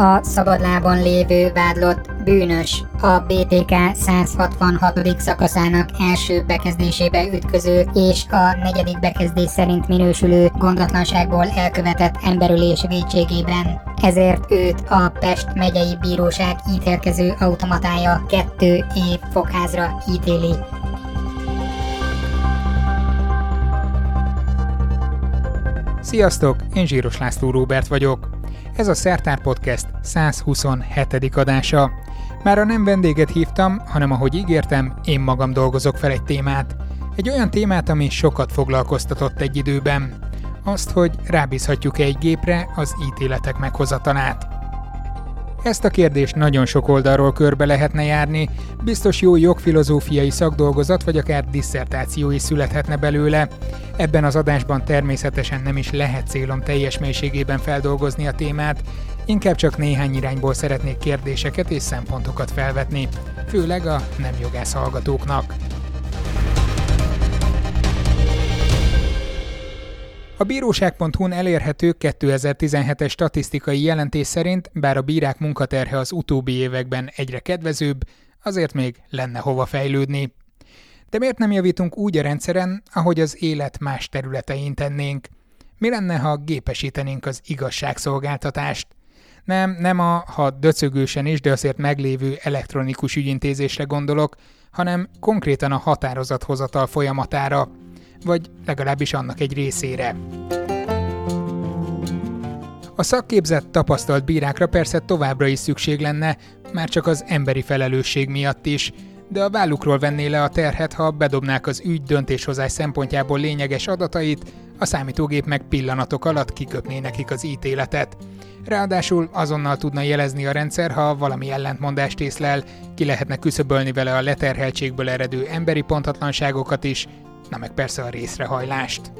A szabadlábon lévő vádlott bűnös a BTK 166. szakaszának első bekezdésébe ütköző és a negyedik bekezdés szerint minősülő gondatlanságból elkövetett emberülés vétségében. Ezért őt a Pest megyei bíróság ítélkező automatája kettő év fogházra ítéli. Sziasztok, én Zsíros László Róbert vagyok. Ez a Szertár Podcast 127. adása. Már a nem vendéget hívtam, hanem ahogy ígértem, én magam dolgozok fel egy témát. Egy olyan témát, ami sokat foglalkoztatott egy időben. Azt, hogy rábízhatjuk-e egy gépre az ítéletek meghozatalát. Ezt a kérdést nagyon sok oldalról körbe lehetne járni, biztos jó jogfilozófiai szakdolgozat vagy akár disszertáció is születhetne belőle. Ebben az adásban természetesen nem is lehet célom teljes mélységében feldolgozni a témát, inkább csak néhány irányból szeretnék kérdéseket és szempontokat felvetni, főleg a nem jogász hallgatóknak. A bíróság.hu-n elérhető 2017-es statisztikai jelentés szerint, bár a bírák munkaterhe az utóbbi években egyre kedvezőbb, azért még lenne hova fejlődni. De miért nem javítunk úgy a rendszeren, ahogy az élet más területein tennénk? Mi lenne, ha gépesítenénk az igazságszolgáltatást? Nem, nem a, ha döcögősen is, de azért meglévő elektronikus ügyintézésre gondolok, hanem konkrétan a határozathozatal folyamatára – vagy legalábbis annak egy részére. A szakképzett, tapasztalt bírákra persze továbbra is szükség lenne, már csak az emberi felelősség miatt is, de a vállukról venné le a terhet, ha bedobnák az ügy döntéshozás szempontjából lényeges adatait, a számítógép meg pillanatok alatt kiköpné nekik az ítéletet. Ráadásul azonnal tudna jelezni a rendszer, ha valami ellentmondást észlel, ki lehetne küszöbölni vele a leterheltségből eredő emberi pontatlanságokat is, na meg persze a részrehajlást.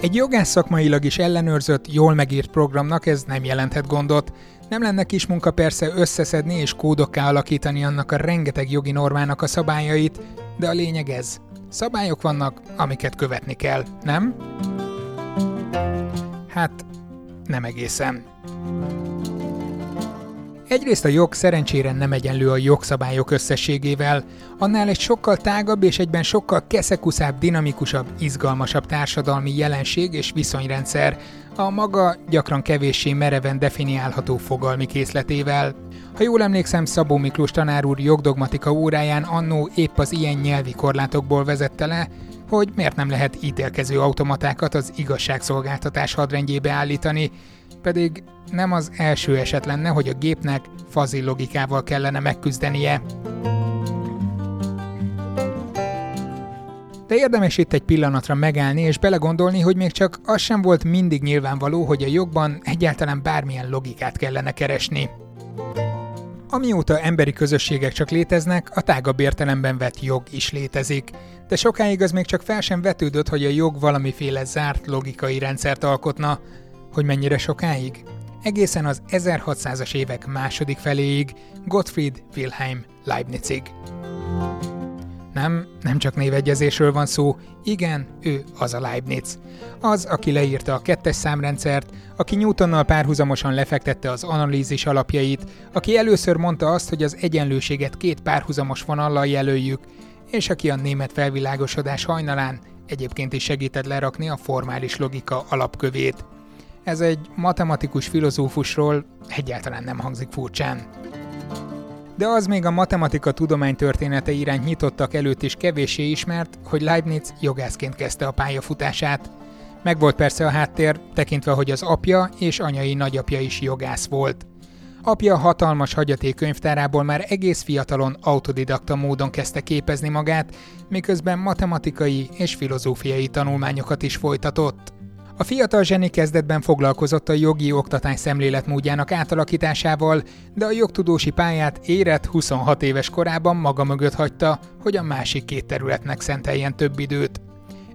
Egy jogász szakmailag is ellenőrzött, jól megírt programnak ez nem jelenthet gondot. Nem lenne kis munka persze összeszedni és kódokká alakítani annak a rengeteg jogi normának a szabályait, de a lényeg ez. Szabályok vannak, amiket követni kell, nem? Hát, nem egészen. Egyrészt a jog szerencsére nem egyenlő a jogszabályok összességével, annál egy sokkal tágabb és egyben sokkal keszekuszább, dinamikusabb, izgalmasabb társadalmi jelenség és viszonyrendszer, a maga gyakran kevéssé mereven definiálható fogalmi készletével. Ha jól emlékszem, Szabó Miklós tanár úr jogdogmatika óráján annó épp az ilyen nyelvi korlátokból vezette le, hogy miért nem lehet ítélkező automatákat az igazságszolgáltatás hadrendjébe állítani, pedig nem az első eset lenne, hogy a gépnek fazi logikával kellene megküzdenie. De érdemes itt egy pillanatra megállni és belegondolni, hogy még csak az sem volt mindig nyilvánvaló, hogy a jogban egyáltalán bármilyen logikát kellene keresni. Amióta emberi közösségek csak léteznek, a tágabb értelemben vett jog is létezik, de sokáig az még csak fel sem vetődött, hogy a jog valamiféle zárt logikai rendszert alkotna, hogy mennyire sokáig? Egészen az 1600-as évek második feléig Gottfried Wilhelm Leibnizig. Nem, nem csak névegyezésről van szó, igen, ő az a Leibniz. Az, aki leírta a kettes számrendszert, aki Newtonnal párhuzamosan lefektette az analízis alapjait, aki először mondta azt, hogy az egyenlőséget két párhuzamos vonallal jelöljük, és aki a német felvilágosodás hajnalán egyébként is segített lerakni a formális logika alapkövét. Ez egy matematikus filozófusról egyáltalán nem hangzik furcsán. De az még a matematika tudomány története iránt nyitottak előtt is kevéssé ismert, hogy Leibniz jogászként kezdte a pályafutását. Megvolt persze a háttér, tekintve, hogy az apja és anyai nagyapja is jogász volt. Apja hatalmas hagyaték könyvtárából már egész fiatalon autodidakta módon kezdte képezni magát, miközben matematikai és filozófiai tanulmányokat is folytatott. A fiatal zseni kezdetben foglalkozott a jogi oktatás szemléletmódjának átalakításával, de a jogtudósi pályát érett 26 éves korában maga mögött hagyta, hogy a másik két területnek szenteljen több időt.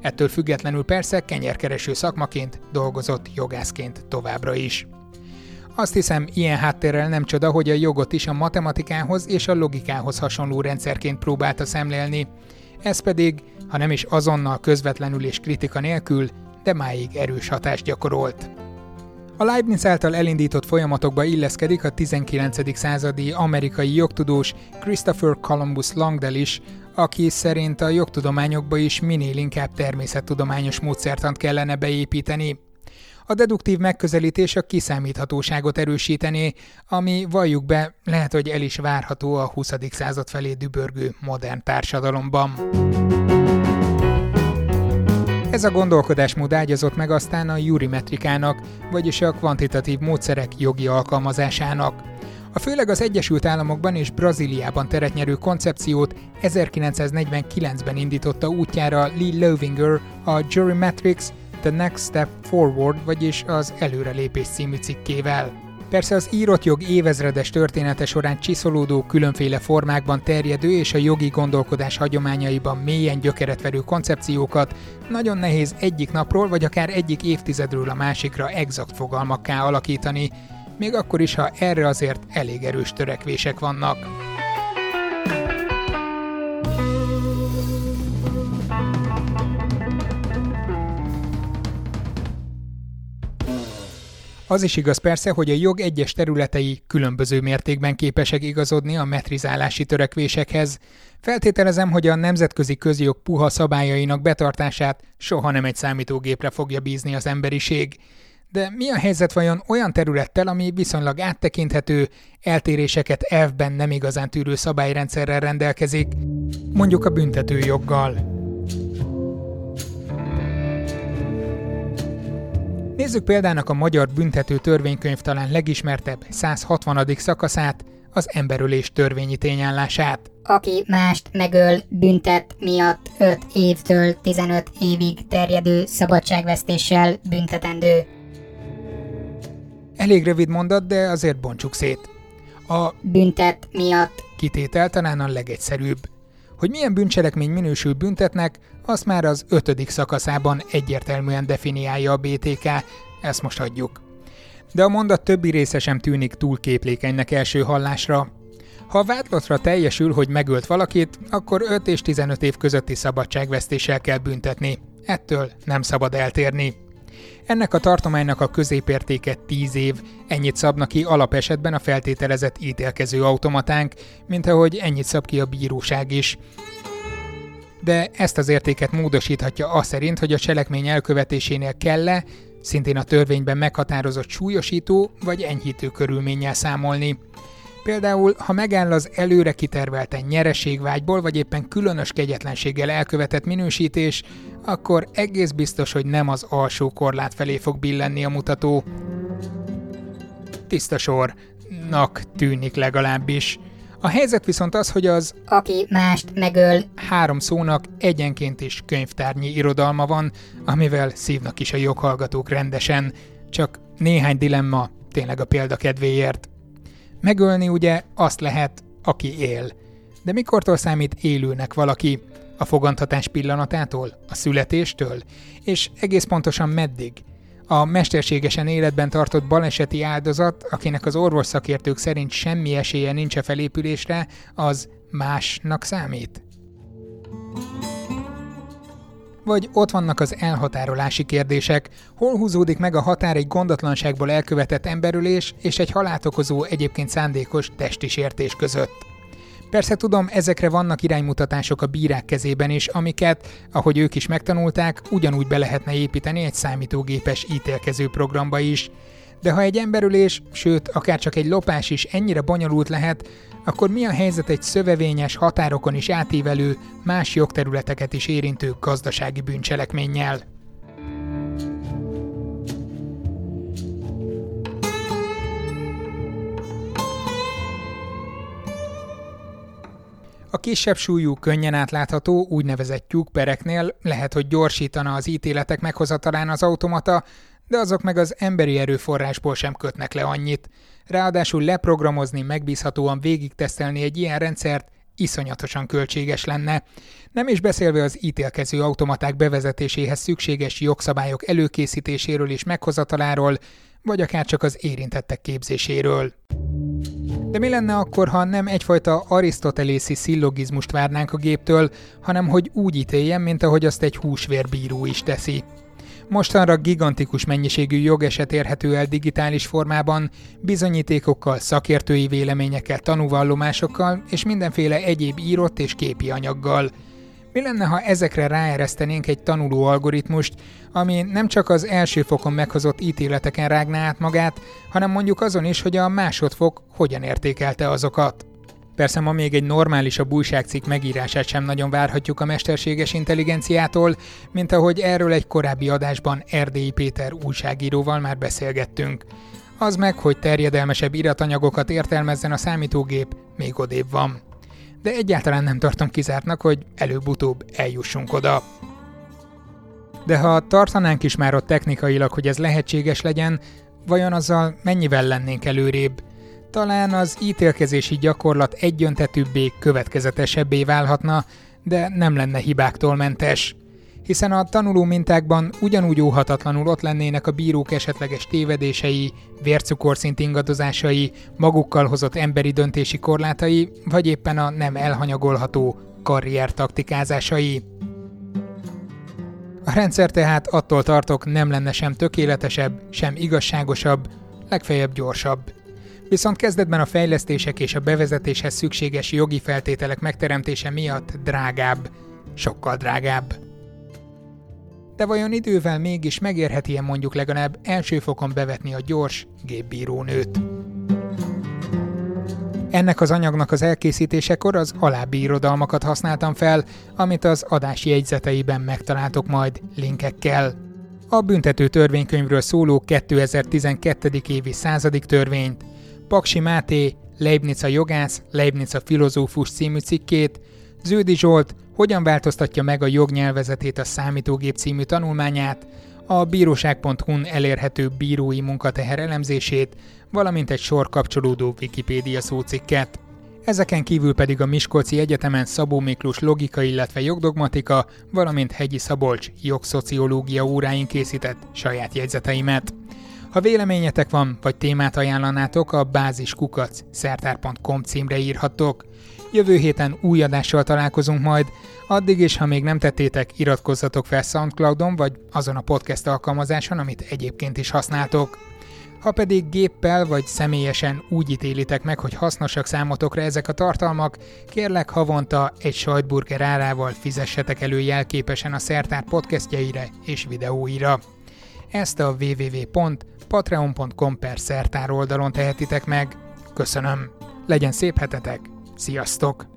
Ettől függetlenül persze kenyerkereső szakmaként dolgozott jogászként továbbra is. Azt hiszem, ilyen háttérrel nem csoda, hogy a jogot is a matematikához és a logikához hasonló rendszerként próbálta szemlélni. Ez pedig, ha nem is azonnal közvetlenül és kritika nélkül, de máig erős hatást gyakorolt. A Leibniz által elindított folyamatokba illeszkedik a 19. századi amerikai jogtudós Christopher Columbus Langdell is, aki szerint a jogtudományokba is minél inkább természettudományos módszertant kellene beépíteni. A deduktív megközelítés a kiszámíthatóságot erősíteni, ami valljuk be, lehet, hogy el is várható a 20. század felé dübörgő modern társadalomban. Ez a gondolkodásmód ágyazott meg aztán a jurimetrikának, vagyis a kvantitatív módszerek jogi alkalmazásának. A főleg az Egyesült Államokban és Brazíliában teret nyerő koncepciót 1949-ben indította útjára Lee Lovinger a Jurimetrics The Next Step Forward, vagyis az Előrelépés című cikkével. Persze az írott jog évezredes története során csiszolódó, különféle formákban terjedő és a jogi gondolkodás hagyományaiban mélyen gyökeret verő koncepciókat nagyon nehéz egyik napról vagy akár egyik évtizedről a másikra exakt fogalmakká alakítani, még akkor is, ha erre azért elég erős törekvések vannak. Az is igaz persze, hogy a jog egyes területei különböző mértékben képesek igazodni a metrizálási törekvésekhez. Feltételezem, hogy a nemzetközi közjog puha szabályainak betartását soha nem egy számítógépre fogja bízni az emberiség. De mi a helyzet vajon olyan területtel, ami viszonylag áttekinthető, eltéréseket elvben nem igazán tűrő szabályrendszerrel rendelkezik, mondjuk a büntetőjoggal? Nézzük példának a magyar büntető törvénykönyv talán legismertebb 160. szakaszát, az emberölés törvényi tényállását. Aki mást megöl büntet miatt 5 évtől 15 évig terjedő szabadságvesztéssel büntetendő. Elég rövid mondat, de azért bontsuk szét. A büntet miatt kitétel talán a legegyszerűbb. Hogy milyen bűncselekmény minősül büntetnek, azt már az ötödik szakaszában egyértelműen definiálja a BTK, ezt most hagyjuk. De a mondat többi része sem tűnik túl képlékenynek első hallásra. Ha a vádlatra teljesül, hogy megölt valakit, akkor 5 és 15 év közötti szabadságvesztéssel kell büntetni. Ettől nem szabad eltérni. Ennek a tartománynak a középértéke 10 év, ennyit szabna ki alapesetben a feltételezett ítélkező automatánk, mint ahogy ennyit szab ki a bíróság is. De ezt az értéket módosíthatja az szerint, hogy a cselekmény elkövetésénél kell-e, szintén a törvényben meghatározott súlyosító vagy enyhítő körülménnyel számolni. Például, ha megáll az előre kitervelten nyereségvágyból, vagy éppen különös kegyetlenséggel elkövetett minősítés, akkor egész biztos, hogy nem az alsó korlát felé fog billenni a mutató. Tiszta sornak tűnik legalábbis. A helyzet viszont az, hogy az aki mást megöl három szónak egyenként is könyvtárnyi irodalma van, amivel szívnak is a joghallgatók rendesen, csak néhány dilemma tényleg a példa kedvéért. Megölni ugye azt lehet, aki él. De mikortól számít élőnek valaki? A fogantatás pillanatától? A születéstől? És egész pontosan meddig? A mesterségesen életben tartott baleseti áldozat, akinek az orvos szakértők szerint semmi esélye nincs a felépülésre, az másnak számít? Vagy ott vannak az elhatárolási kérdések, hol húzódik meg a határ egy gondatlanságból elkövetett emberülés és egy halált okozó egyébként szándékos testi sértés között. Persze tudom, ezekre vannak iránymutatások a bírák kezében is, amiket, ahogy ők is megtanulták, ugyanúgy be lehetne építeni egy számítógépes ítélkező programba is. De ha egy emberülés, sőt, akár csak egy lopás is ennyire bonyolult lehet, akkor mi a helyzet egy szövevényes, határokon is átívelő, más jogterületeket is érintő gazdasági bűncselekménnyel? A kisebb súlyú, könnyen átlátható, úgynevezett tyúkpereknél lehet, hogy gyorsítana az ítéletek meghozatalán az automata, de azok meg az emberi erőforrásból sem kötnek le annyit. Ráadásul leprogramozni, megbízhatóan végigtesztelni egy ilyen rendszert iszonyatosan költséges lenne. Nem is beszélve az ítélkező automaták bevezetéséhez szükséges jogszabályok előkészítéséről és meghozataláról, vagy akár csak az érintettek képzéséről. De mi lenne akkor, ha nem egyfajta arisztotelészi szillogizmust várnánk a géptől, hanem hogy úgy ítéljen, mint ahogy azt egy húsvérbíró is teszi? Mostanra gigantikus mennyiségű jogeset érhető el digitális formában, bizonyítékokkal, szakértői véleményekkel, tanúvallomásokkal és mindenféle egyéb írott és képi anyaggal. Mi lenne, ha ezekre ráeresztenénk egy tanuló algoritmust, ami nem csak az első fokon meghozott ítéleteken rágná át magát, hanem mondjuk azon is, hogy a másodfok hogyan értékelte azokat? Persze ma még egy normálisabb újságcikk megírását sem nagyon várhatjuk a mesterséges intelligenciától, mint ahogy erről egy korábbi adásban Erdélyi Péter újságíróval már beszélgettünk. Az meg, hogy terjedelmesebb iratanyagokat értelmezzen a számítógép, még odébb van. De egyáltalán nem tartom kizártnak, hogy előbb-utóbb eljussunk oda. De ha tartanánk is már ott technikailag, hogy ez lehetséges legyen, vajon azzal mennyivel lennénk előrébb? Talán az ítélkezési gyakorlat egyöntetűbbé, következetesebbé válhatna, de nem lenne hibáktól mentes. Hiszen a tanuló mintákban ugyanúgy óhatatlanul ott lennének a bírók esetleges tévedései, vércukorszint ingadozásai, magukkal hozott emberi döntési korlátai, vagy éppen a nem elhanyagolható karrier taktikázásai. A rendszer tehát attól tartok nem lenne sem tökéletesebb, sem igazságosabb, legfeljebb gyorsabb viszont kezdetben a fejlesztések és a bevezetéshez szükséges jogi feltételek megteremtése miatt drágább, sokkal drágább. De vajon idővel mégis megérheti-e mondjuk legalább első fokon bevetni a gyors gépbírónőt? Ennek az anyagnak az elkészítésekor az alábbi irodalmakat használtam fel, amit az adás jegyzeteiben megtaláltok majd linkekkel. A büntető törvénykönyvről szóló 2012. évi századik törvényt, Paksi Máté, Leibniz a jogász, Leibniz a filozófus című cikkét, Ződi Zsolt hogyan változtatja meg a jognyelvezetét a számítógép című tanulmányát, a bíróság.hu-n elérhető bírói munkateher elemzését, valamint egy sor kapcsolódó Wikipédia szócikket. Ezeken kívül pedig a Miskolci Egyetemen Szabó Miklós logika, illetve jogdogmatika, valamint Hegyi Szabolcs jogszociológia óráin készített saját jegyzeteimet. Ha véleményetek van, vagy témát ajánlanátok, a báziskukac szertár.com címre írhattok. Jövő héten új adással találkozunk majd, addig is, ha még nem tettétek, iratkozzatok fel Soundcloudon, vagy azon a podcast alkalmazáson, amit egyébként is használtok. Ha pedig géppel vagy személyesen úgy ítélitek meg, hogy hasznosak számotokra ezek a tartalmak, kérlek havonta egy sajtburger árával fizessetek elő jelképesen a Szertár podcastjeire és videóira. Ezt a www patreon.com per szertár oldalon tehetitek meg. Köszönöm. Legyen szép hetetek. Sziasztok!